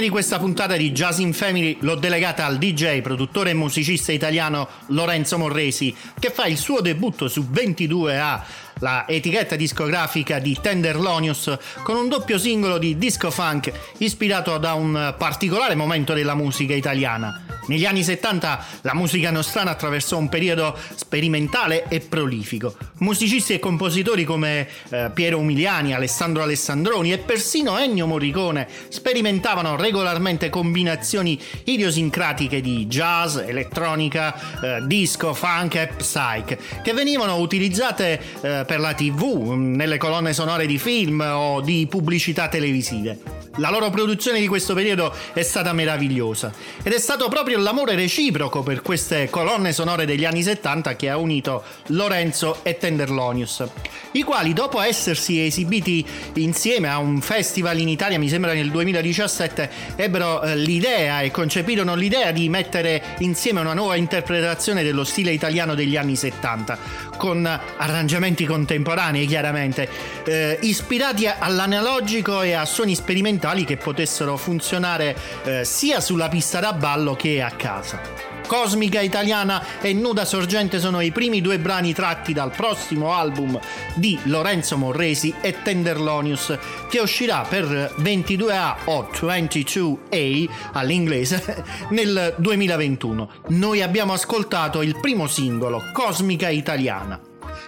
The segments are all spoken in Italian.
Di questa puntata di Jazz in Family l'ho delegata al DJ, produttore e musicista italiano Lorenzo Morresi, che fa il suo debutto su 22A la etichetta discografica di Tenderlonius con un doppio singolo di disco funk ispirato da un particolare momento della musica italiana. Negli anni 70 la musica nostrana attraversò un periodo sperimentale e prolifico. Musicisti e compositori come eh, Piero Umiliani, Alessandro Alessandroni e persino Ennio Morricone sperimentavano regolarmente combinazioni idiosincratiche di jazz, elettronica, eh, disco, funk e psych che venivano utilizzate eh, per la TV, nelle colonne sonore di film o di pubblicità televisive. La loro produzione di questo periodo è stata meravigliosa ed è stato proprio l'amore reciproco per queste colonne sonore degli anni 70 che ha unito Lorenzo e Tenderlonius, i quali dopo essersi esibiti insieme a un festival in Italia, mi sembra nel 2017, ebbero eh, l'idea e concepirono l'idea di mettere insieme una nuova interpretazione dello stile italiano degli anni 70 con arrangiamenti contemporanei chiaramente, eh, ispirati all'analogico e a suoni sperimentali che potessero funzionare eh, sia sulla pista da ballo che a casa. Cosmica Italiana e Nuda Sorgente sono i primi due brani tratti dal prossimo album di Lorenzo Morresi e Tenderlonius che uscirà per 22A o 22A all'inglese nel 2021. Noi abbiamo ascoltato il primo singolo, Cosmica Italiana.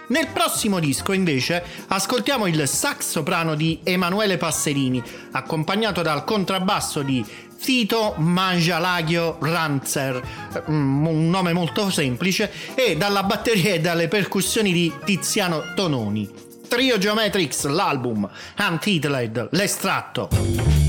Nel prossimo disco invece ascoltiamo il sax soprano di Emanuele Passerini, accompagnato dal contrabbasso di Tito Mangialagio Ranzer, mm, un nome molto semplice, e dalla batteria e dalle percussioni di Tiziano Tononi. Trio Geometrix, l'album, Untitled, l'estratto.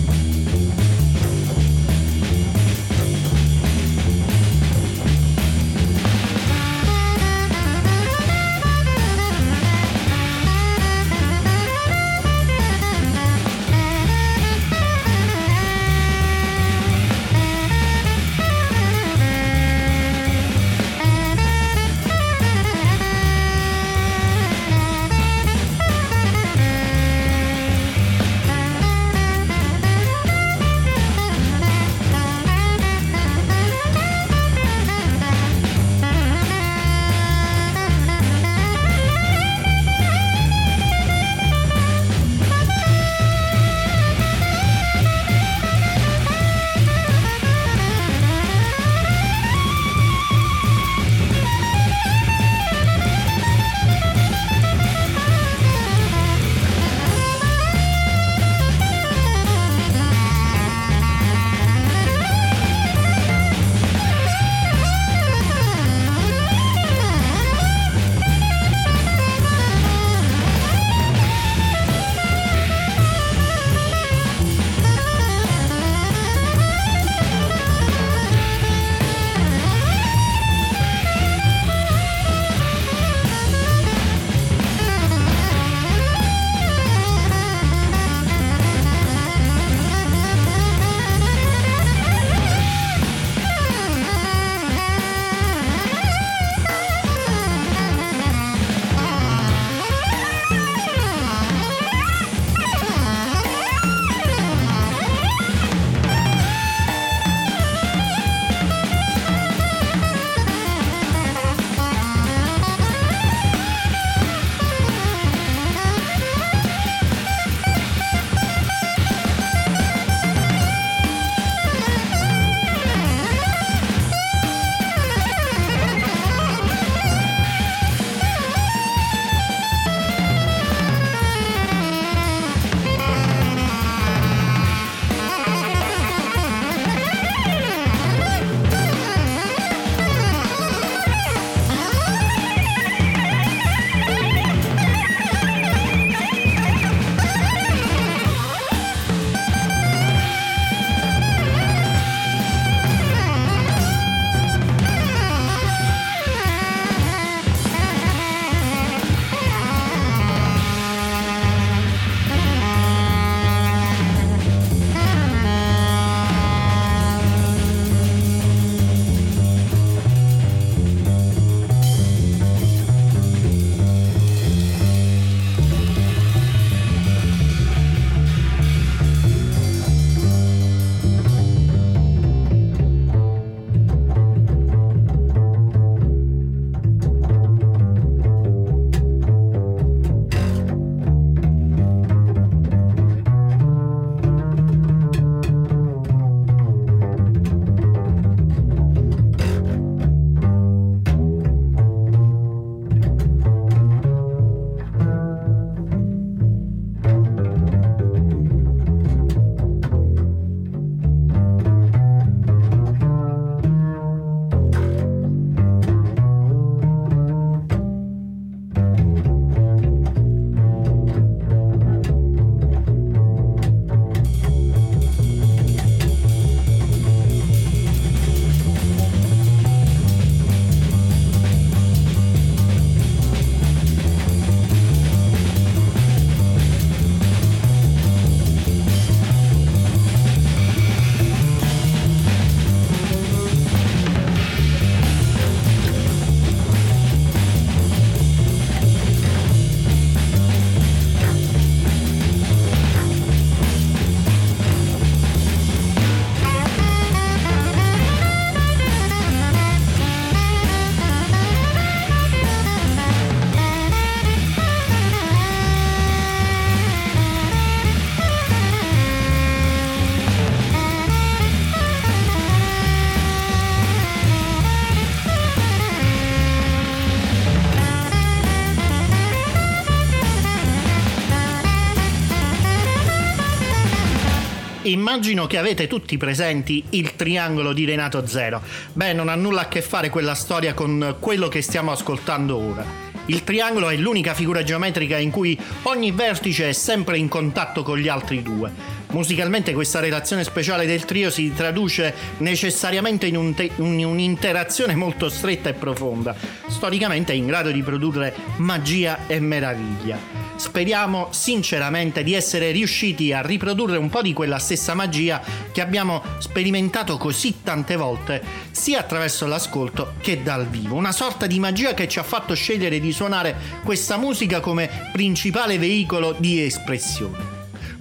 Immagino che avete tutti presenti il triangolo di Renato Zero. Beh, non ha nulla a che fare quella storia con quello che stiamo ascoltando ora. Il triangolo è l'unica figura geometrica in cui ogni vertice è sempre in contatto con gli altri due. Musicalmente questa relazione speciale del trio si traduce necessariamente in, un te- in, un'interazione molto stretta e profonda, storicamente in grado di produrre magia e meraviglia. Speriamo sinceramente di essere riusciti a riprodurre un po' di quella stessa magia che abbiamo sperimentato così tante volte, sia attraverso l'ascolto che dal vivo. Una sorta di magia che ci ha fatto scegliere di suonare questa musica come principale veicolo di espressione.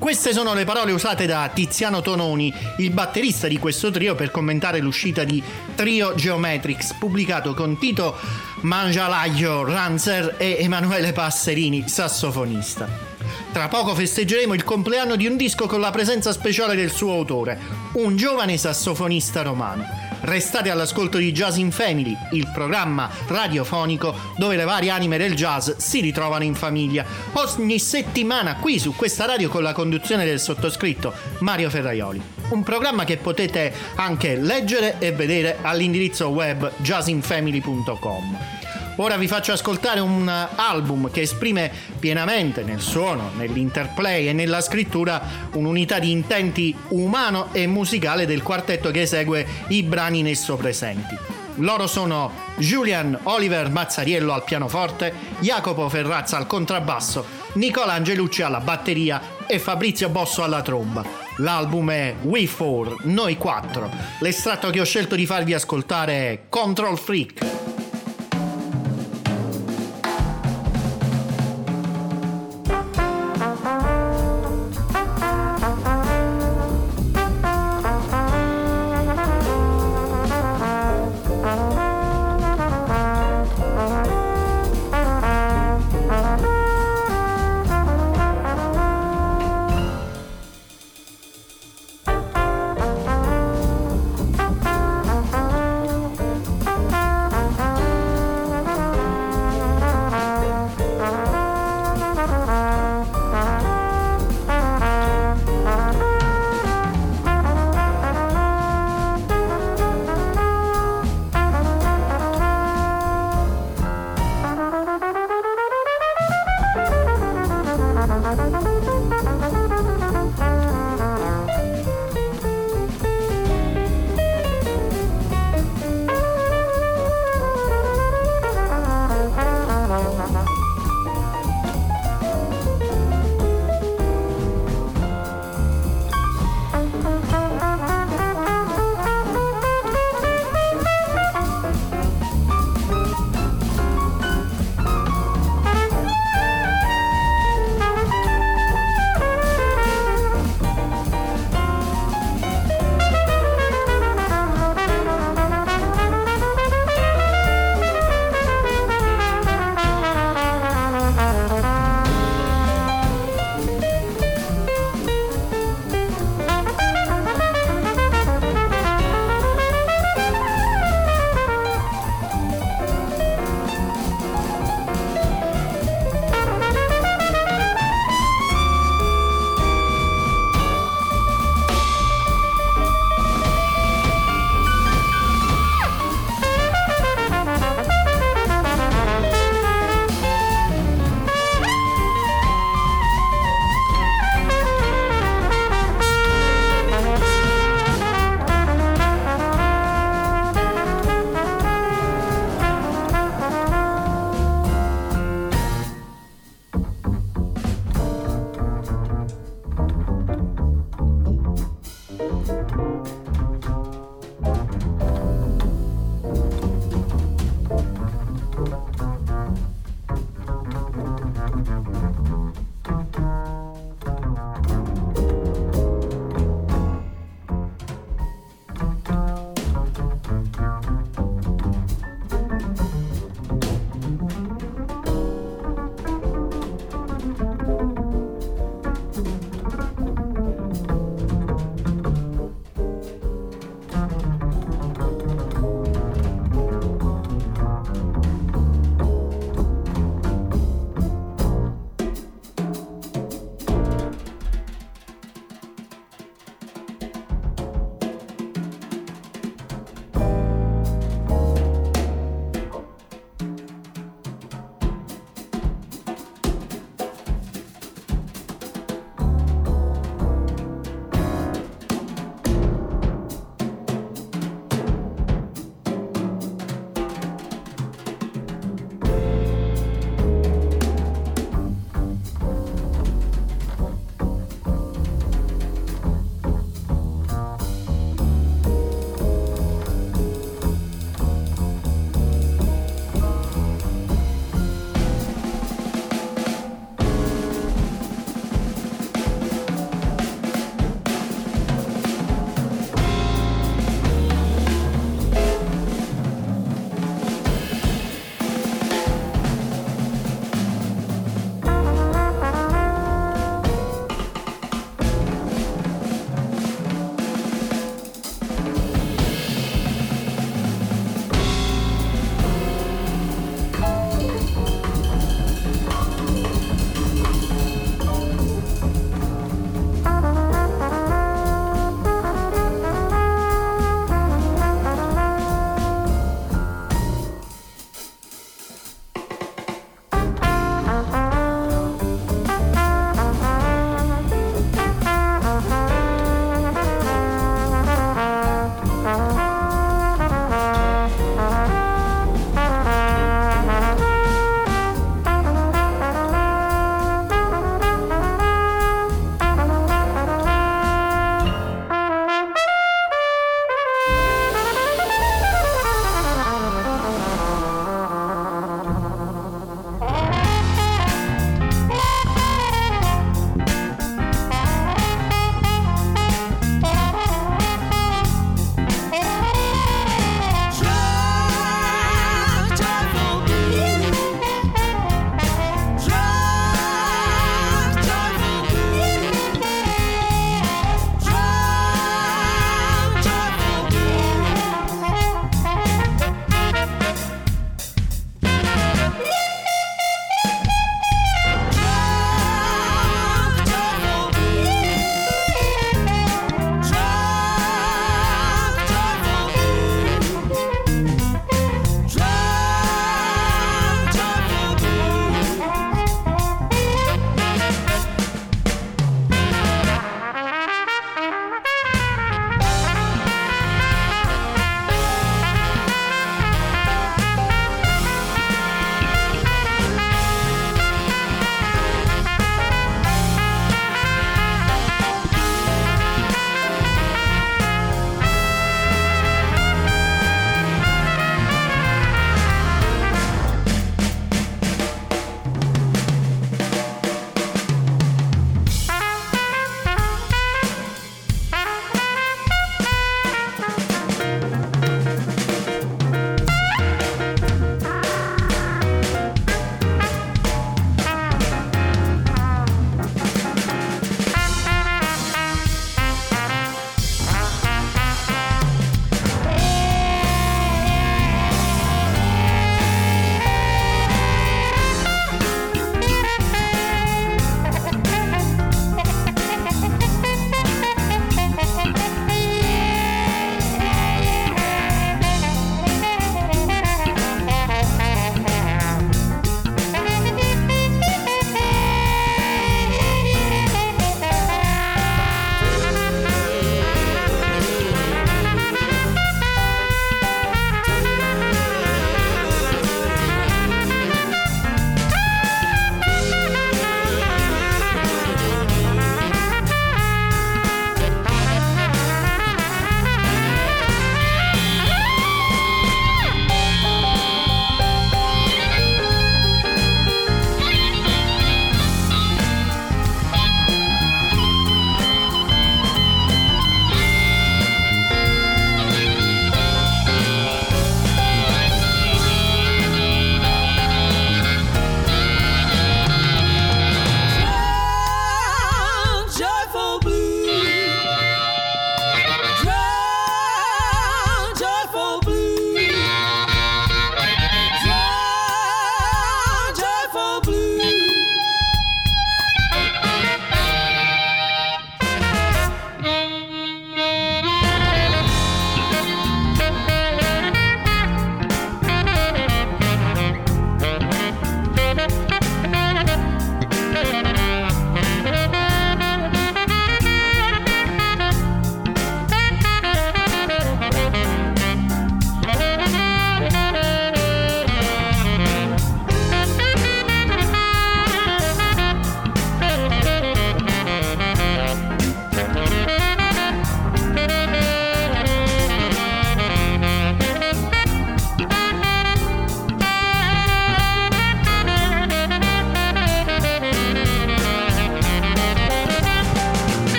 Queste sono le parole usate da Tiziano Tononi, il batterista di questo trio, per commentare l'uscita di Trio Geometrics, pubblicato con Tito Mangialaglio Ranzer e Emanuele Passerini, sassofonista. Tra poco festeggeremo il compleanno di un disco con la presenza speciale del suo autore, un giovane sassofonista romano. Restate all'ascolto di Jazz in Family, il programma radiofonico dove le varie anime del jazz si ritrovano in famiglia. Ogni settimana qui su questa radio con la conduzione del sottoscritto Mario Ferraioli. Un programma che potete anche leggere e vedere all'indirizzo web jazzinfamily.com. Ora vi faccio ascoltare un album che esprime pienamente nel suono, nell'interplay e nella scrittura un'unità di intenti umano e musicale del quartetto che esegue i brani in esso presenti. Loro sono Julian Oliver Mazzariello al pianoforte, Jacopo Ferrazza al contrabbasso, Nicola Angelucci alla batteria e Fabrizio Bosso alla tromba. L'album è We Four, Noi Quattro. L'estratto che ho scelto di farvi ascoltare è Control Freak.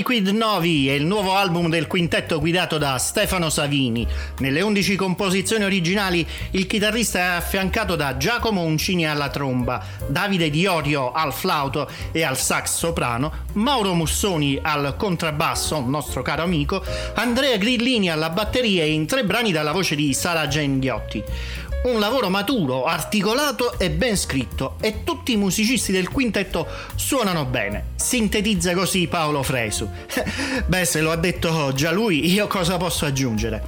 Liquid Novi è il nuovo album del quintetto guidato da Stefano Savini. Nelle 11 composizioni originali il chitarrista è affiancato da Giacomo Uncini alla tromba, Davide Diorio al flauto e al sax soprano, Mauro Mussoni al contrabbasso, nostro caro amico, Andrea Grillini alla batteria e in tre brani dalla voce di Sara Genghiotti. Un lavoro maturo, articolato e ben scritto e tutti i musicisti del quintetto suonano bene. Sintetizza così Paolo Fresu. Beh, se lo ha detto già lui, io cosa posso aggiungere?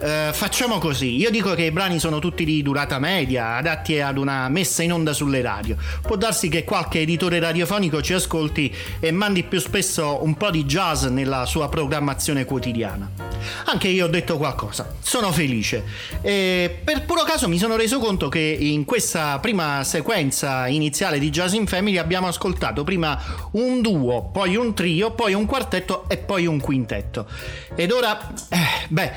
Uh, facciamo così, io dico che i brani sono tutti di durata media, adatti ad una messa in onda sulle radio. Può darsi che qualche editore radiofonico ci ascolti e mandi più spesso un po' di jazz nella sua programmazione quotidiana. Anche io ho detto qualcosa, sono felice. E per puro caso mi sono reso conto che in questa prima sequenza iniziale di Jazz in Family abbiamo ascoltato prima un duo, poi un trio, poi un quartetto e poi un quintetto. Ed ora, eh, beh,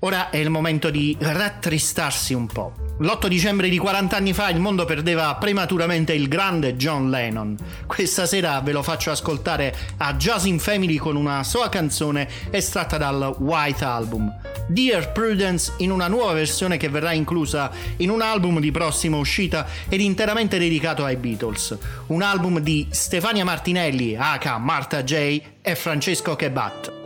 ora è il momento di rattristarsi un po'. L'8 dicembre di 40 anni fa il mondo perdeva prematuramente il grande John Lennon. Questa sera ve lo faccio ascoltare a Jazz in Family con una sua canzone estratta dal White Album. Dear Prudence in una nuova versione che verrà inclusa in un album di prossima uscita ed interamente dedicato ai Beatles. Un album di Stefania Martinelli, aka Marta J e Francesco Kebat.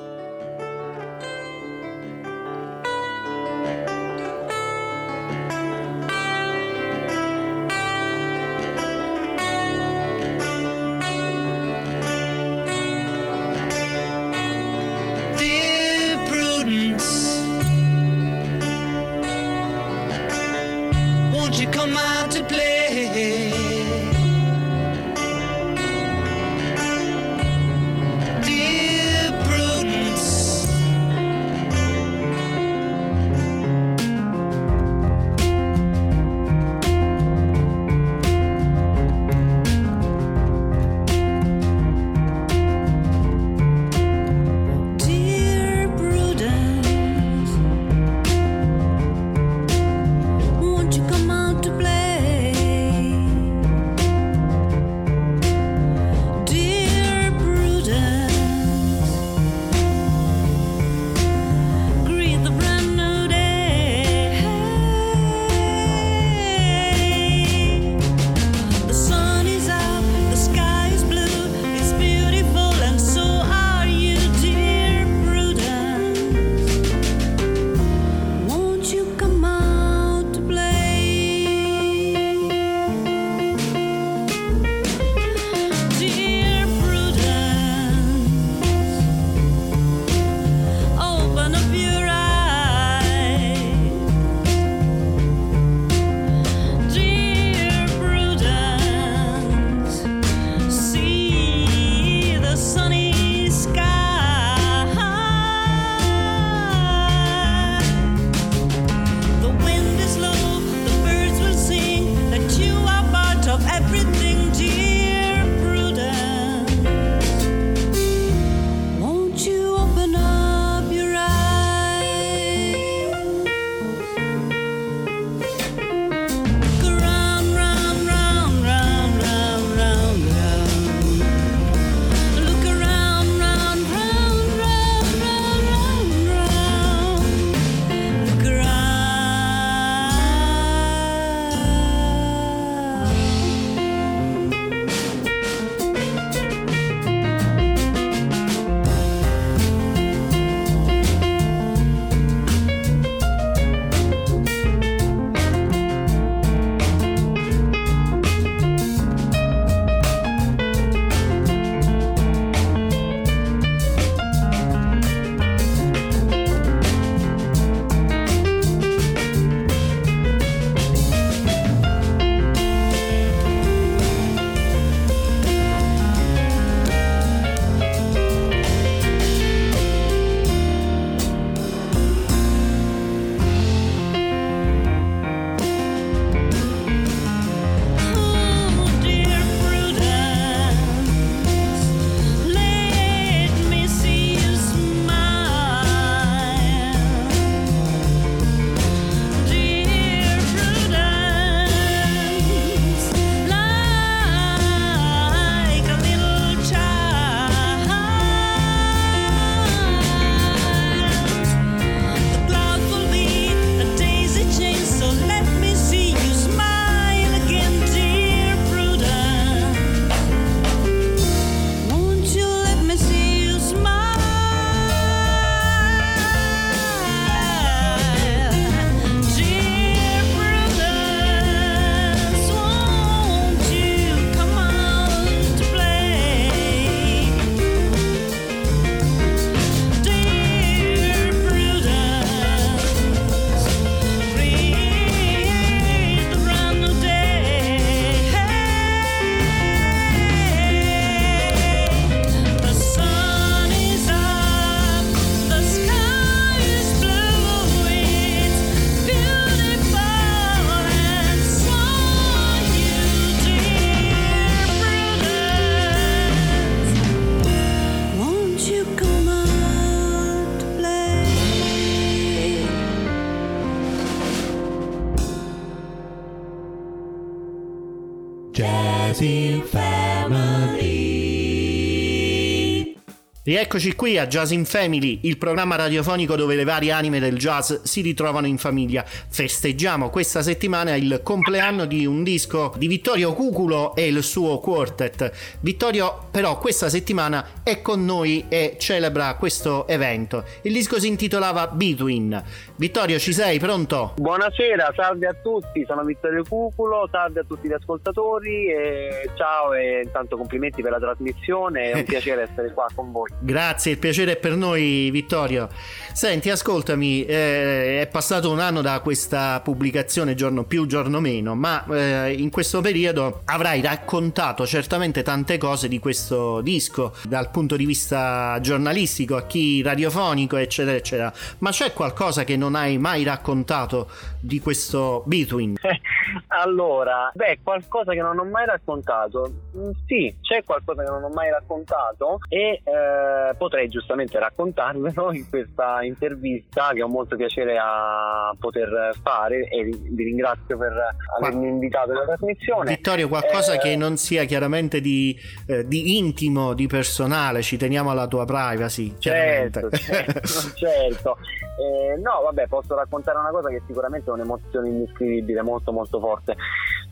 Rieccoci qui a Jazz in Family, il programma radiofonico dove le varie anime del jazz si ritrovano in famiglia. Festeggiamo questa settimana il compleanno di un disco di Vittorio Cuculo e il suo quartet. Vittorio però questa settimana è con noi e celebra questo evento. Il disco si intitolava Between. Vittorio, ci sei? Pronto? Buonasera, salve a tutti, sono Vittorio Cuculo, salve a tutti gli ascoltatori e ciao e intanto complimenti per la trasmissione, è un piacere essere qua con voi. Grazie, il piacere è per noi Vittorio. Senti, ascoltami, eh, è passato un anno da questa pubblicazione, giorno più, giorno meno, ma eh, in questo periodo avrai raccontato certamente tante cose di questo disco dal punto di vista giornalistico, a chi radiofonico, eccetera, eccetera. Ma c'è qualcosa che non non hai mai raccontato di questo Between? allora, beh, qualcosa che non ho mai raccontato. Mm, sì, c'è qualcosa che non ho mai raccontato e eh, potrei giustamente raccontarvelo in questa intervista che ho molto piacere a poter fare e vi ringrazio per avermi invitato alla trasmissione. Vittorio, qualcosa eh, che non sia chiaramente di, eh, di, intimo, di personale, ci teniamo alla tua privacy. Certo, certo, certo. Eh, no, vabbè, posso raccontare una cosa che sicuramente è un'emozione indescrivibile, molto molto forte.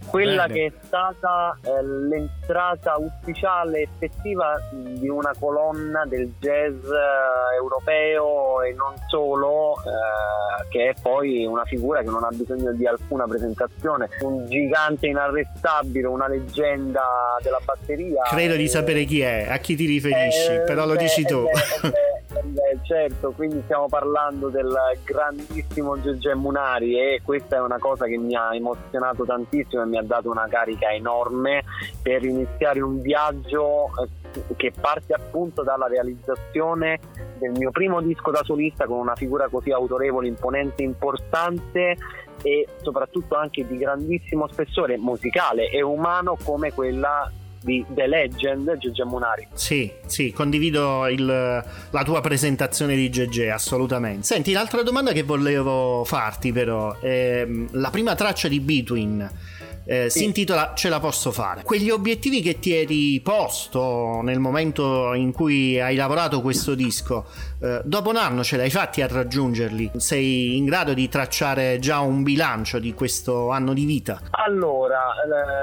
Quella Bene. che è stata eh, l'entrata ufficiale effettiva di una colonna del jazz eh, europeo e non solo, eh, che è poi una figura che non ha bisogno di alcuna presentazione, un gigante inarrestabile, una leggenda della batteria. Credo di sapere chi è, a chi ti riferisci, eh, però lo beh, dici tu. Beh, beh, certo, quindi stiamo parlando del grandissimo Giorgio Munari e questa è una cosa che mi ha emozionato tantissimo e mi ha dato una carica enorme per iniziare un viaggio eh, che parte appunto dalla realizzazione del mio primo disco da solista con una figura così autorevole, imponente, importante e soprattutto anche di grandissimo spessore musicale e umano come quella di The Legend, Gege Munari. Sì, sì, condivido il, la tua presentazione di Gege, assolutamente. Senti, l'altra domanda che volevo farti però, è la prima traccia di Between eh, sì. si intitola Ce la posso fare. Quegli obiettivi che ti eri posto nel momento in cui hai lavorato questo disco, eh, dopo un anno ce l'hai fatti a raggiungerli? Sei in grado di tracciare già un bilancio di questo anno di vita? Allora,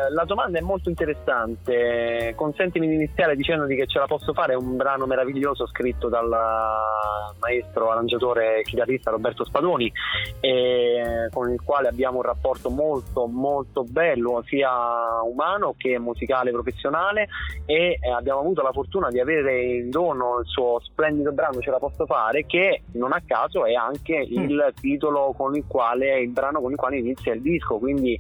la domanda è molto interessante. Consentimi di iniziare dicendoti che Ce la posso fare è un brano meraviglioso scritto dal maestro arrangiatore e chitarrista Roberto Spadoni, con il quale abbiamo un rapporto molto molto bello sia umano che musicale professionale e eh, abbiamo avuto la fortuna di avere in dono il suo splendido brano Ce la posso fare che non a caso è anche mm. il titolo con il quale il brano con il quale inizia il disco quindi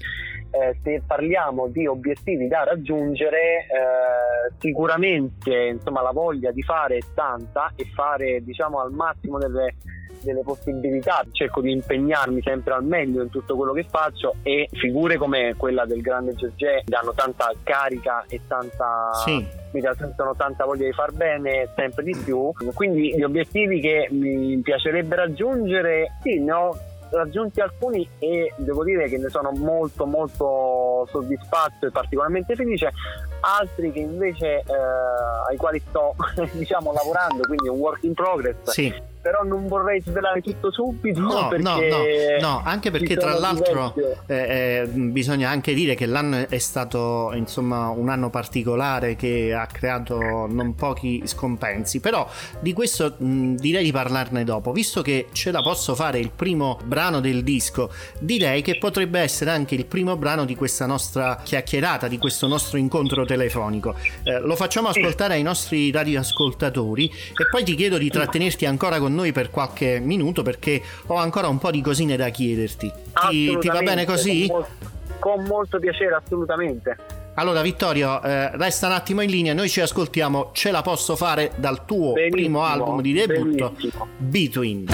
eh, se parliamo di obiettivi da raggiungere eh, sicuramente insomma la voglia di fare è tanta e fare diciamo al massimo delle delle possibilità, cerco di impegnarmi sempre al meglio in tutto quello che faccio e figure come quella del grande Gegé danno tanta carica e tanta sì mi sentono tanta voglia di far bene sempre di più. Quindi gli obiettivi che mi piacerebbe raggiungere, sì, ne ho raggiunti alcuni e devo dire che ne sono molto molto soddisfatto e particolarmente felice, altri che invece eh, ai quali sto diciamo lavorando, quindi un work in progress. Sì però non vorrei svelare tutto subito. No, no, no, no, anche perché tra l'altro eh, eh, bisogna anche dire che l'anno è stato insomma un anno particolare che ha creato non pochi scompensi, però di questo mh, direi di parlarne dopo, visto che ce la posso fare il primo brano del disco, direi che potrebbe essere anche il primo brano di questa nostra chiacchierata, di questo nostro incontro telefonico. Eh, lo facciamo ascoltare ai nostri radioascoltatori e poi ti chiedo di trattenerti ancora con con noi per qualche minuto perché ho ancora un po' di cosine da chiederti. Ti, ti va bene così? Con, con molto piacere, assolutamente. Allora Vittorio, eh, resta un attimo in linea, noi ci ascoltiamo Ce la posso fare dal tuo benissimo, primo album di debutto, benissimo. Between.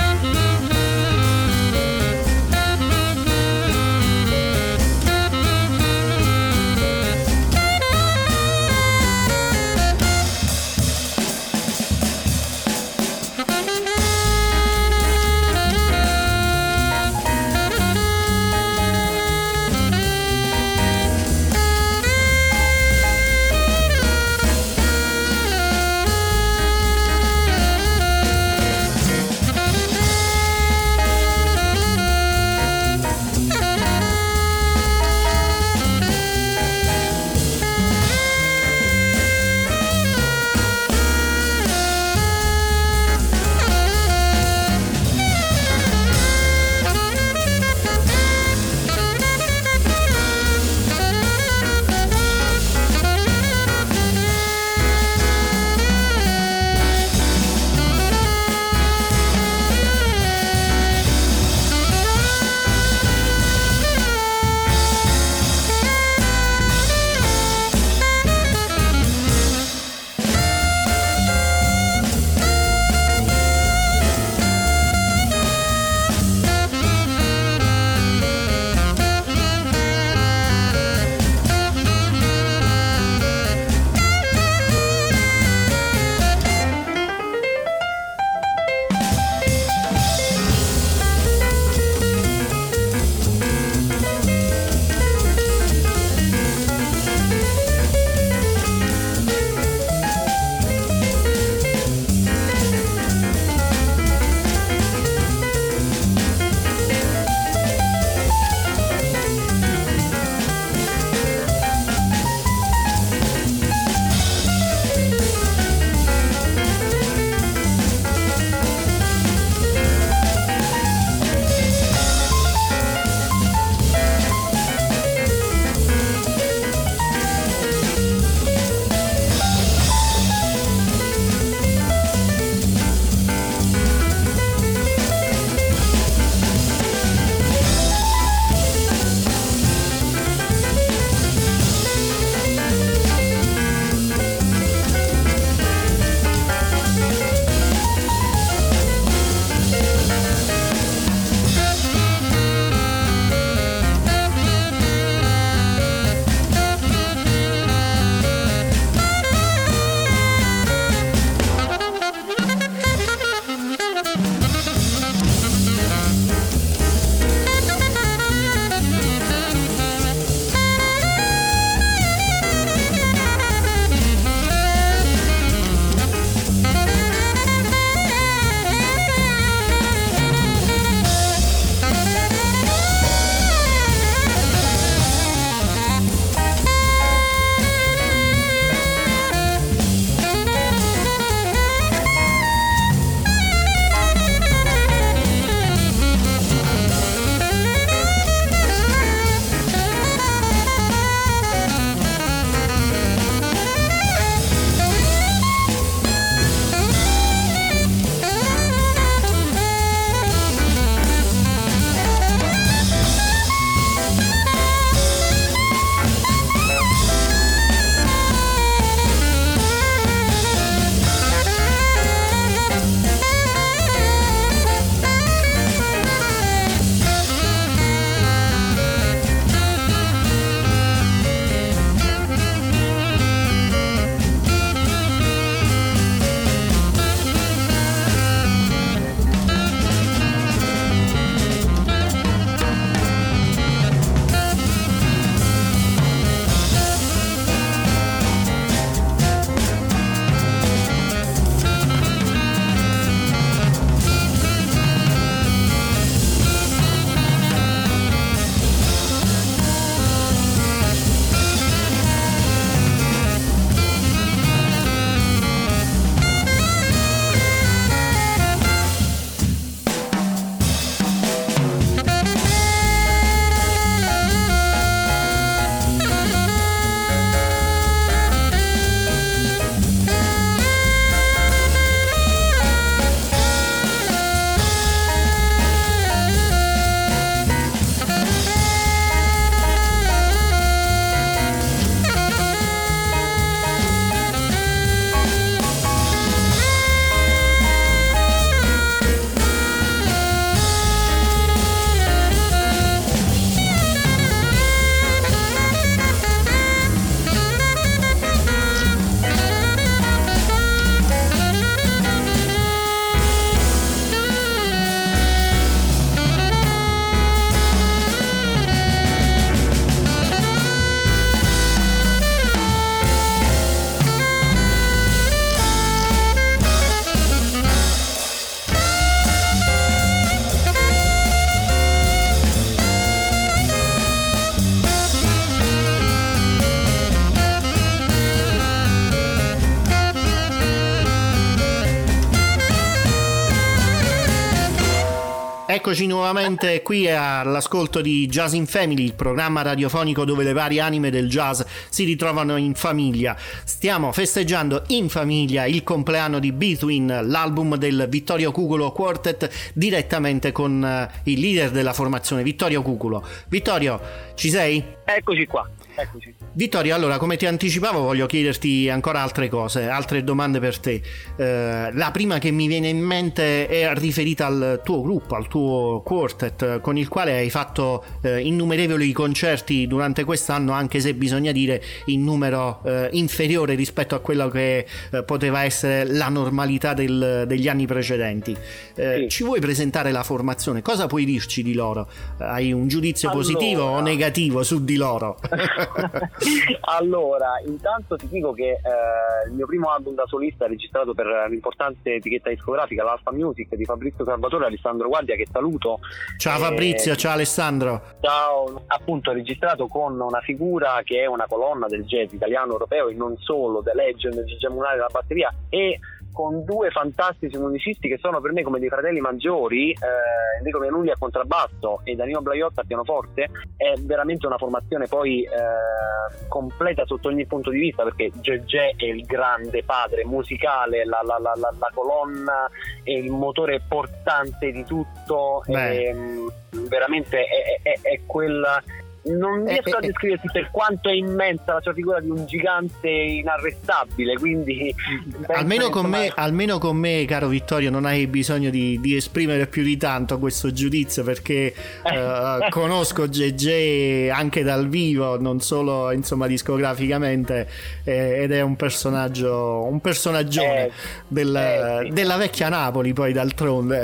Eccoci nuovamente qui all'ascolto di Jazz in Family, il programma radiofonico dove le varie anime del jazz si ritrovano in famiglia. Stiamo festeggiando in famiglia il compleanno di Between, l'album del Vittorio Cuculo Quartet, direttamente con eh, il leader della formazione, Vittorio Cuculo. Vittorio, ci sei? Eccoci qua. Eccoci. Vittorio, allora come ti anticipavo voglio chiederti ancora altre cose, altre domande per te. Eh, la prima che mi viene in mente è riferita al tuo gruppo, al tuo quartet, con il quale hai fatto eh, innumerevoli concerti durante quest'anno, anche se bisogna dire in numero eh, inferiore rispetto a quello che eh, poteva essere la normalità del, degli anni precedenti. Eh, sì. Ci vuoi presentare la formazione? Cosa puoi dirci di loro? Hai un giudizio allora... positivo o negativo su di loro? allora, intanto ti dico che eh, il mio primo album da solista registrato per l'importante etichetta discografica, l'Alfa Music di Fabrizio Salvatore e Alessandro Guardia, che saluto. Ciao Fabrizio, eh, ciao Alessandro. Ciao, appunto registrato con una figura che è una colonna del jazz italiano, europeo e non solo, The Legend, Gigi Munari alla batteria e con due fantastici musicisti che sono per me come dei fratelli maggiori, eh, Enrico Mianulli a contrabbasso e Danilo Blaiotta a pianoforte, è veramente una formazione poi eh, completa sotto ogni punto di vista perché Gegè è il grande padre musicale, la, la, la, la colonna e il motore portante di tutto, e, mm, veramente è, è, è quella non eh, riesco eh, a descriverti per quanto è immensa la sua figura di un gigante inarrestabile. Quindi almeno con, me, almeno con, me, caro Vittorio, non hai bisogno di, di esprimere più di tanto questo giudizio perché uh, conosco GG anche dal vivo, non solo insomma discograficamente, eh, ed è un personaggio, un personaggione eh, del, eh, sì. della vecchia Napoli. Poi d'altronde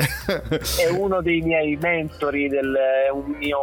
è uno dei miei mentori, del, un mio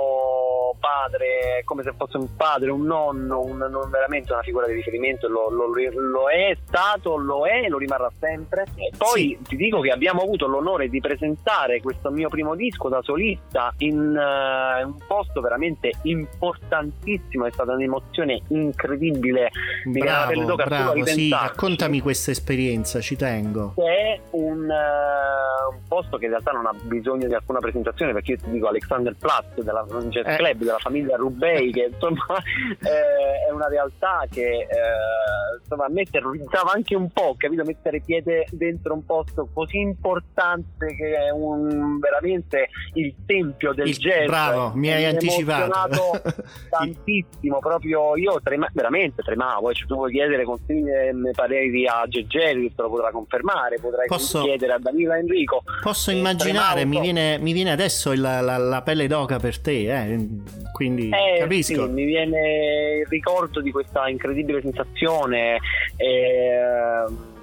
padre, come se fosse un padre, un nonno, un, non veramente una figura di riferimento, lo, lo, lo, è stato, lo è e lo rimarrà sempre. E poi sì. ti dico che abbiamo avuto l'onore di presentare questo mio primo disco da solista in uh, un posto veramente importantissimo, è stata un'emozione incredibile. Bravo, bravo, sì, raccontami questa esperienza, ci tengo. È un, uh, un, posto che in realtà non ha bisogno di alcuna presentazione perché io ti dico Alexander Platz della Jazz eh. Club della famiglia Rubei, che insomma eh, è una realtà che eh, insomma, a me terrorizzava anche un po', capito? Mettere piede dentro un posto così importante che è un, veramente il tempio del il, jazz. Bravo, mi hai anticipato. tantissimo, proprio io trema, veramente tremavo, cioè, tu vuoi chiedere consigli e pareri a Gegeri, te lo potrà confermare, potrai posso, chiedere a Danilo Enrico. Posso immaginare, mi viene, mi viene, adesso la, la, la, pelle d'oca per te, eh? Quindi eh, capisco. Sì, mi viene il ricordo di questa incredibile sensazione. Eh,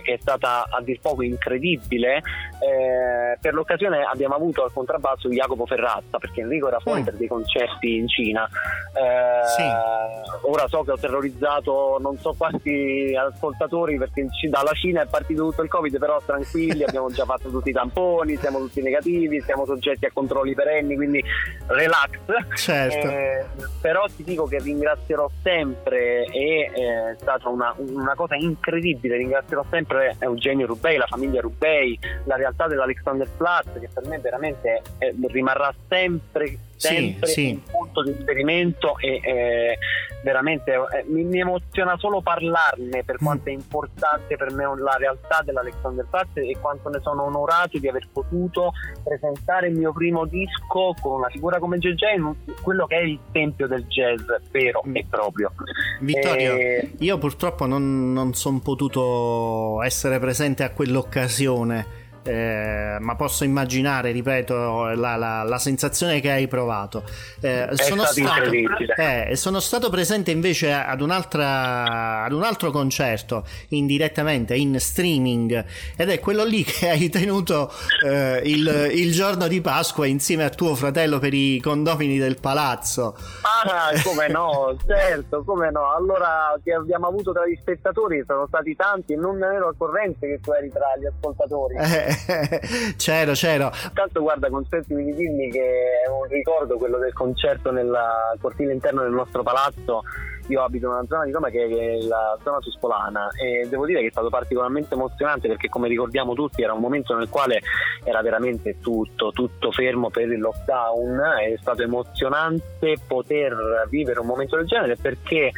che è stata a dir poco incredibile. Eh, per l'occasione abbiamo avuto al contrabbasso Jacopo Ferrazza perché Enrico era fuori mm. per dei concerti in Cina. Eh, sì. Ora so che ho terrorizzato non so quanti ascoltatori perché dalla Cina è partito tutto il Covid, però tranquilli, abbiamo già fatto tutti i tamponi, siamo tutti negativi, siamo soggetti a controlli perenni, quindi relax. Certo. Eh, però ti dico che ringrazierò sempre e eh, è stata una, una cosa incredibile, ringrazierò sempre sempre Eugenio Rubei, la famiglia Rubei, la realtà dell'Alexanderplatz che per me veramente è, rimarrà sempre, sempre sì, sì. un punto di riferimento e eh, veramente eh, mi, mi, emoziona solo parlarne per mm. quanto è importante per me la realtà dell'Alexanderplatz e quanto ne sono onorato di aver potuto presentare il mio primo disco con una figura come JJ in quello che è il tempio del jazz vero mm. e proprio. Vittorio, e... io purtroppo non, non sono potuto essere presente a quell'occasione eh, ma posso immaginare, ripeto, la, la, la, sensazione che hai provato. Eh, sono, stato, eh, sono, stato, presente invece ad, un'altra, ad un altro concerto indirettamente in streaming ed è quello lì che hai tenuto eh, il, il, giorno di Pasqua insieme a tuo fratello per i condomini del palazzo. Ah, come no, certo, come no. Allora, che abbiamo avuto tra gli spettatori sono stati tanti e non ne ero al corrente che tu eri tra gli ascoltatori. Eh, c'ero, c'ero. Tanto guarda, consentimi di dirmi che è un ricordo quello del concerto nel cortile interno del nostro palazzo io abito in una zona di Roma che è la zona tuspolana e devo dire che è stato particolarmente emozionante perché come ricordiamo tutti era un momento nel quale era veramente tutto, tutto fermo per il lockdown, è stato emozionante poter vivere un momento del genere perché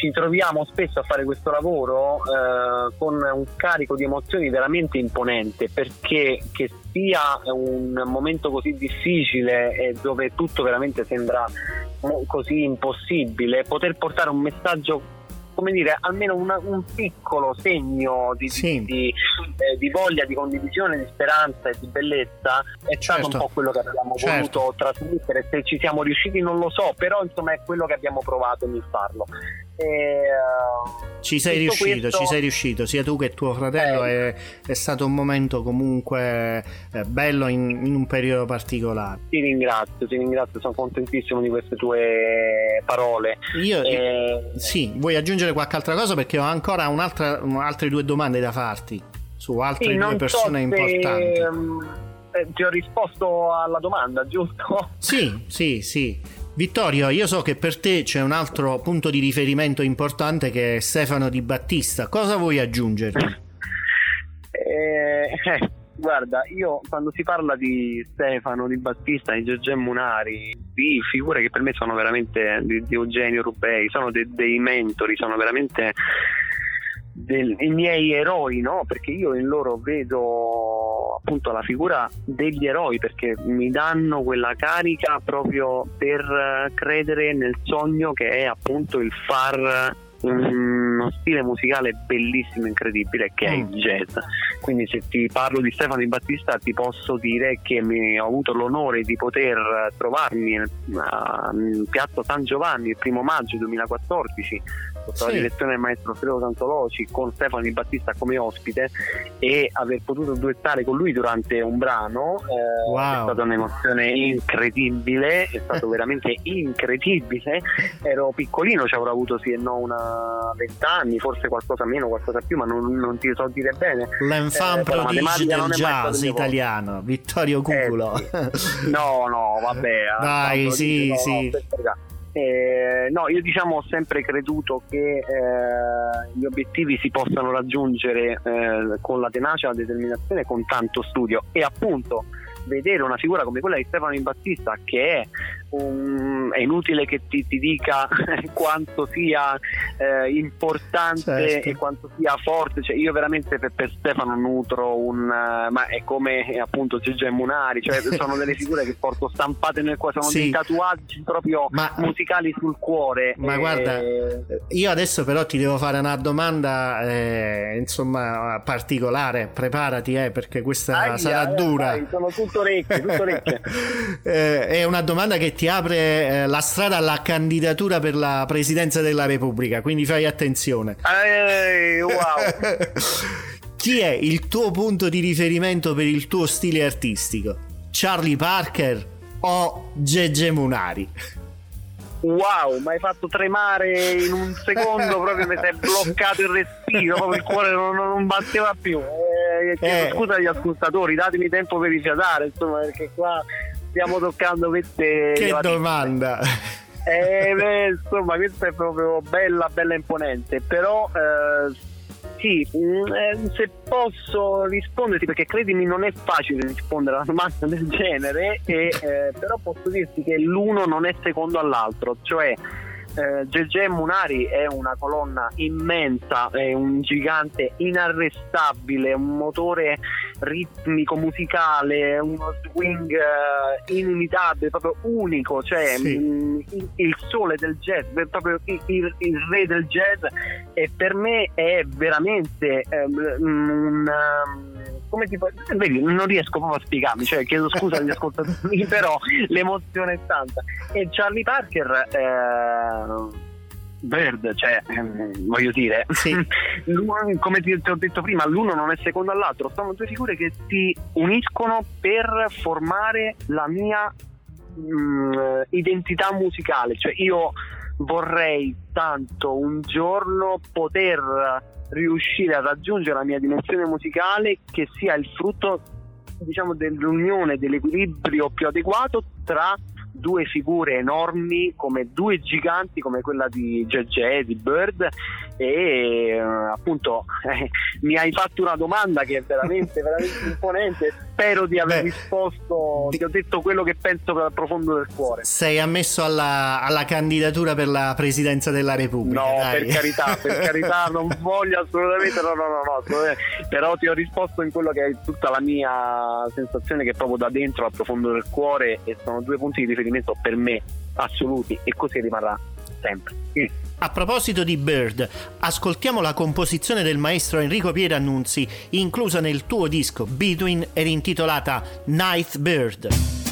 ci troviamo spesso a fare questo lavoro eh, con un carico di emozioni veramente imponente perché che sia un momento così difficile e dove tutto veramente sembra così impossibile, poter portare un messaggio come dire, almeno una, un piccolo segno di, sì. di, eh, di, voglia di condivisione, di speranza e di bellezza è stato certo. un po' quello che abbiamo certo. voluto trasmettere. Se ci siamo riusciti non lo so, però insomma è quello che abbiamo provato nel farlo. E, uh, ci sei riuscito, questo... ci sei riuscito, sia tu che tuo fratello. Eh. È, è, stato un momento comunque eh, bello in, in, un periodo particolare. Ti ringrazio, ti ringrazio, sono contentissimo di queste tue parole. Io, eh, sì, vuoi aggiungere qualche altra cosa? Perché ho ancora altre due domande da farti su altre sì, due persone se, importanti. Um, ti ho risposto alla domanda, giusto? Sì, sì, sì. Vittorio, io so che per te c'è un altro punto di riferimento importante che è Stefano Di Battista. Cosa vuoi aggiungere? Eh, eh, guarda, io quando si parla di Stefano Di Battista, di Giorgio Munari, di figure che per me sono veramente di, di Eugenio Rubei, sono de, dei mentori, sono veramente dei miei eroi, no? Perché io in loro vedo appunto la figura degli eroi perché mi danno quella carica proprio per credere nel sogno che è appunto il far uno stile musicale bellissimo, incredibile che è il mm. jazz. Quindi se ti parlo di Stefano Di Battista ti posso dire che mi, ho avuto l'onore di poter trovarmi in Piazza San Giovanni il primo maggio 2014 sotto sì. la direzione del maestro Fredo Santoloci con Stefano Di Battista come ospite e aver potuto duettare con lui durante un brano eh, wow. è stata un'emozione incredibile è stato veramente incredibile ero piccolino ci avrò avuto sì e no una vent'anni, forse qualcosa meno, qualcosa più, ma non, non ti so dire bene. L'enfant eh, prodigio del jazz italiano, Vittorio Cuculo. Eh, sì. No, no, vabbè. Dai, sì, no, sì. Eh, no, io diciamo ho sempre creduto che eh, gli obiettivi si possano raggiungere eh, con la tenacia, la determinazione, con tanto studio e appunto vedere una figura come quella di Stefano Battista che è un, è inutile che ti, ti dica quanto sia eh, importante certo. e quanto sia forte cioè, io veramente per, per, Stefano nutro un uh, ma è come eh, appunto Gigi Munari cioè sono delle figure che porto stampate nel cuore sono sì. dei tatuaggi proprio ma, musicali sul cuore ma e... guarda io adesso però ti devo fare una domanda eh, insomma particolare preparati eh, perché questa Aia, sarà dura dai, sono tutto orecchie, tutto orecchie. eh, è una domanda che ti apre eh, la strada alla candidatura per la presidenza della Repubblica, quindi fai attenzione. Ehi, wow. Chi è il tuo punto di riferimento per il tuo stile artistico? Charlie Parker o Gege Munari? Wow, mi hai fatto tremare in un secondo, proprio mi sei bloccato il respiro, proprio il cuore non, non batteva più. Eh, chiedo eh. scusa agli ascoltatori, datemi tempo per rifiatare, insomma, perché qua stiamo toccando queste che domanda. Eh, beh, insomma questa è proprio bella bella imponente. Però eh, sì, mm, eh, se posso risponderti, perché credimi non è facile rispondere a una domanda del genere, e, eh, però posso dirti che l'uno non è secondo all'altro, cioè eh, Gegè Munari è una colonna immensa, è un gigante inarrestabile, un motore ritmico musicale, uno swing uh, inimitabile, proprio unico, cioè sì. mh, mm, il, il, sole del jazz, proprio il, il, il, re del jazz e per me è veramente um, un um, come ti può... Vedi, non riesco proprio a spiegarmi, cioè chiedo scusa agli ascoltatori, però l'emozione è tanta. E Charlie Parker... Eh, Bird, cioè, ehm, voglio dire, sì. come ti, ti, ho detto prima, l'uno non è secondo all'altro, sono due figure che si uniscono per formare la mia mh, mm, identità musicale, cioè io vorrei tanto un giorno poter riuscire a raggiungere la mia dimensione musicale che sia il frutto diciamo dell'unione dell'equilibrio più adeguato tra due figure enormi come due giganti come quella di JJ, di Bird e eh, appunto eh, mi hai fatto una domanda che è veramente, veramente imponente. Spero di aver Beh, risposto di... ti ho detto quello che penso dal profondo del cuore. Sei ammesso alla, alla candidatura per la presidenza della Repubblica no dai. per carità per carità non voglio assolutamente no no no, no però ti ho risposto in quello che è tutta la mia sensazione che proprio da dentro al profondo del cuore e sono due punti di riferimento per me assoluti e così rimarrà sempre. A proposito di Bird, ascoltiamo la composizione del maestro Enrico Pierannunzi, inclusa nel tuo disco Between ed intitolata Night Bird.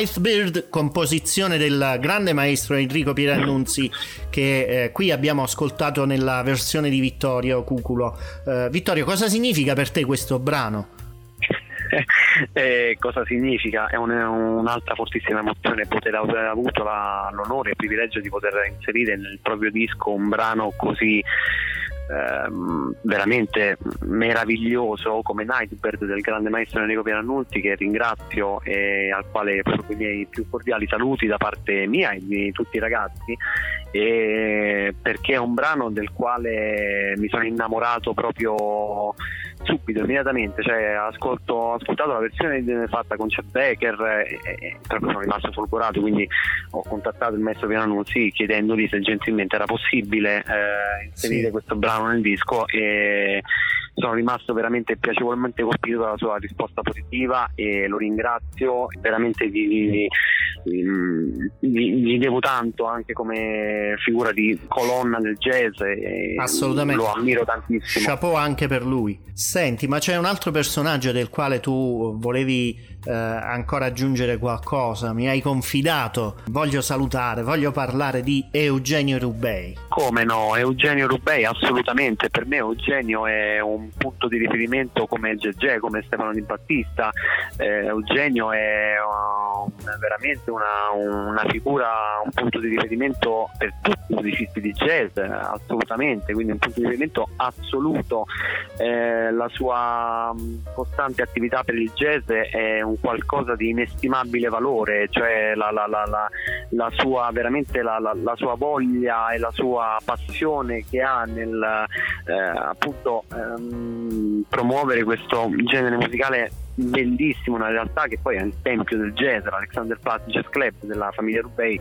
Nightbird, composizione del grande maestro Enrico Pierannunzi, che eh, qui abbiamo ascoltato nella versione di Vittorio Cuculo. Eh, Vittorio, cosa significa per te questo brano? eh, cosa significa? È un, un'altra fortissima emozione poter aver avuto la, l'onore e il privilegio di poter inserire nel proprio disco un brano così ehm, veramente meraviglioso come Nightbird del grande maestro Enrico Piranulti che ringrazio e al quale proprio i miei più cordiali saluti da parte mia e di tutti i ragazzi perché è un brano del quale mi sono innamorato proprio subito, immediatamente, cioè ascolto, ho ascoltato la versione fatta con Chad Becker e, e, proprio sono rimasto folgorato, quindi ho contattato il maestro Piananuzzi chiedendogli se gentilmente era possibile eh, inserire sì. questo brano nel disco e sono rimasto veramente piacevolmente colpito dalla sua risposta positiva e lo ringrazio veramente di, di, di, gli devo tanto anche come figura di colonna del jazz e assolutamente. lo ammiro tantissimo. Chapeau anche per lui. Senti ma c'è un altro personaggio del quale tu volevi eh, ancora aggiungere qualcosa? Mi hai confidato. Voglio salutare voglio parlare di Eugenio Rubei. Come no? Eugenio Rubei assolutamente. Per me Eugenio è un punto di riferimento come Gegè come Stefano Di Battista. Eh, Eugenio è uh, veramente una, una, figura un punto di riferimento per tutti i musicisti di jazz assolutamente quindi un punto di riferimento assoluto. Eh, la sua mm, costante attività per il jazz è un qualcosa di inestimabile valore, cioè la, la, la, sua, la, sua voglia e la sua passione che ha nel eh, appunto ehm, promuovere questo genere musicale bellissimo una realtà che poi è il tempio del jazz, l'Alexander Platz Jazz Club della famiglia Rubei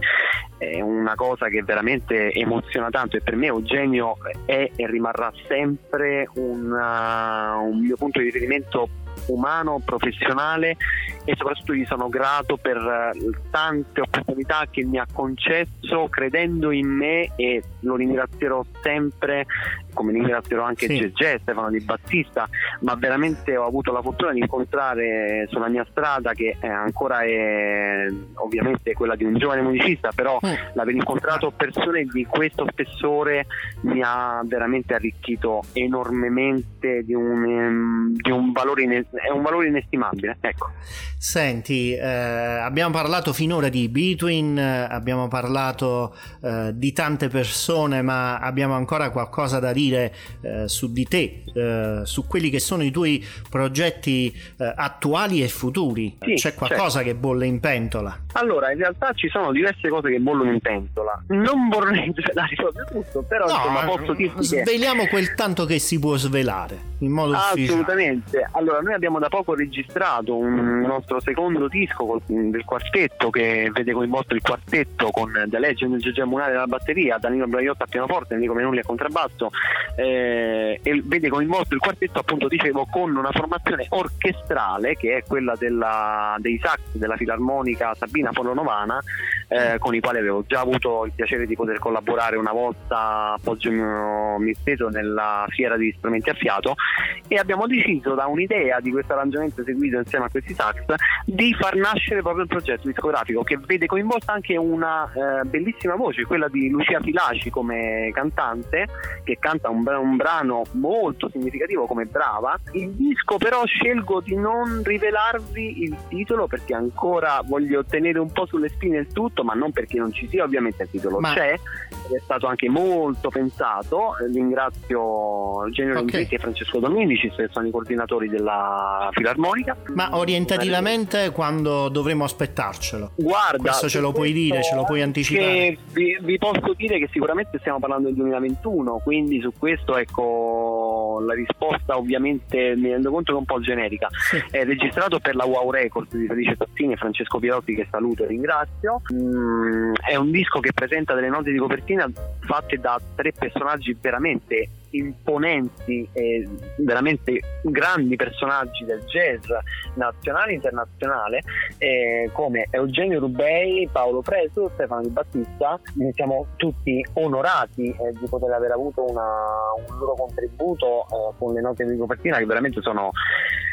è una cosa che veramente emoziona tanto e per me Eugenio è e rimarrà sempre una, un mio punto di riferimento umano, professionale e soprattutto gli sono grato per eh, tante opportunità che mi ha concesso credendo in me e lo ringrazierò sempre come ringrazierò anche sì. Gegè, Stefano Di Battista ma veramente ho avuto la fortuna di incontrare sulla mia strada che è ancora è ovviamente quella di un giovane musicista però mm. l'aver incontrato persone di questo spessore mi ha veramente arricchito enormemente di un, ehm, di un valore ines- è un valore inestimabile ecco Senti, eh, abbiamo parlato finora di Between, eh, abbiamo parlato eh, di tante persone, ma abbiamo ancora qualcosa da dire eh, su di te, eh, su quelli che sono i tuoi progetti eh, attuali e futuri. Sì, C'è qualcosa certo. che bolle in pentola? Allora, in realtà ci sono diverse cose che bollono in pentola. Non vorrei svelare proprio tutto, però no, insomma, posso dirti sveliamo che... quel tanto che si può svelare in modo Assolutamente. Ufficiale. Allora, noi abbiamo da poco registrato un nostro secondo disco del quartetto che vede coinvolto il quartetto con The Legend Giorgio Munale alla batteria, Danilo Braiotta al pianoforte, Enrico Menulli al contrabbasso eh, e vede coinvolto il quartetto appunto dicevo con una formazione orchestrale che è quella della, dei sax della filarmonica Sabina Polonovana eh, con i quali avevo già avuto il piacere di poter collaborare una volta a Poggio Misteso nella fiera di strumenti a fiato e abbiamo deciso da un'idea di questo arrangiamento eseguito insieme a questi sax di far nascere proprio il progetto discografico che vede coinvolta anche una eh, bellissima voce, quella di Lucia Filaci come cantante che canta un, un brano molto significativo come brava. Il disco però scelgo di non rivelarvi il titolo perché ancora voglio tenere un po' sulle spine il tutto, ma non perché non ci sia, ovviamente il titolo ma... c'è, è stato anche molto pensato. Ringrazio Eugenio okay. e Francesco Dominici, che sono i coordinatori della Filarmonica. Ma orientativamente quando dovremo aspettarcelo? Guarda, questo ce lo puoi dire, ce lo puoi anticipare? Vi, vi, posso dire che sicuramente stiamo parlando del 2021, quindi su questo ecco la risposta ovviamente mi rendo conto che è un po' generica. Sì. È registrato per la Wow Records di Felice Tazzini e Francesco Pierotti che saluto e ringrazio. Mm, è un disco che presenta delle note di copertina fatte da tre personaggi veramente imponenti e veramente grandi personaggi del jazz nazionale e internazionale eh, come Eugenio Rubei, Paolo Preso, Stefano Di Battista. Ne siamo tutti onorati eh, di poter aver avuto una, un loro contributo eh, con le note di copertina che veramente sono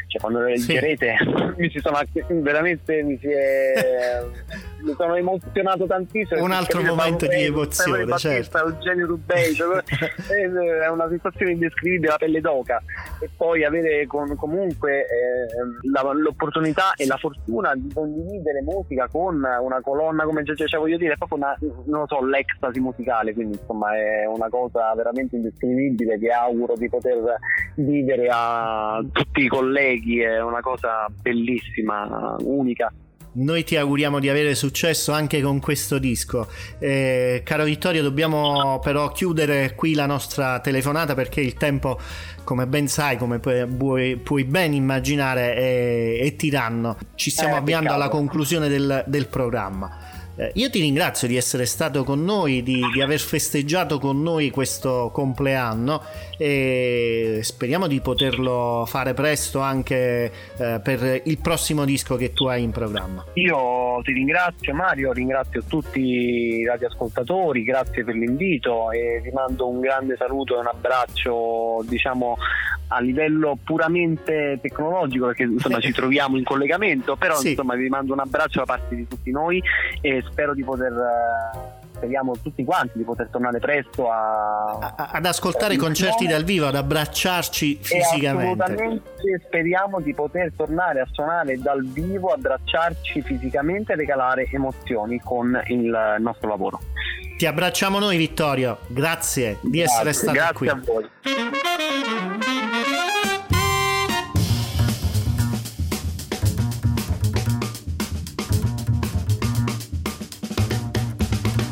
cioè quando lo leggerete sì. mi si sono veramente mi, si è, mi sono emozionato tantissimo un altro momento di emozione certo. Eugenio Rubei cioè, è una sensazione indescrivibile la pelle d'oca e poi avere con, comunque eh, la, l'opportunità e la fortuna di condividere musica con una colonna come già cioè, voglio dire è proprio una, non so l'ecstasy musicale quindi insomma è una cosa veramente indescrivibile che auguro di poter vivere a tutti i colleghi è una cosa bellissima unica noi ti auguriamo di avere successo anche con questo disco. Eh, caro Vittorio, dobbiamo però chiudere qui la nostra telefonata perché il tempo, come ben sai, come puoi, puoi ben immaginare, è, è tiranno. Ci stiamo eh, avviando alla conclusione del, del programma. Eh, io ti ringrazio di essere stato con noi, di, di, aver festeggiato con noi questo compleanno e speriamo di poterlo fare presto anche eh, per il prossimo disco che tu hai in programma. Io ti ringrazio Mario, ringrazio tutti i radioascoltatori, grazie per l'invito e vi mando un grande saluto e un abbraccio diciamo a livello puramente tecnologico perché insomma ci troviamo in collegamento però sì. insomma vi mando un abbraccio da parte di tutti noi e spero di poter eh, speriamo tutti quanti di poter tornare presto a, a, ad ascoltare i concerti dal vivo ad abbracciarci fisicamente. assolutamente speriamo di poter tornare a suonare dal vivo abbracciarci fisicamente e regalare emozioni con il nostro lavoro. Ti abbracciamo noi Vittorio. Grazie di grazie, essere stato grazie qui. a voi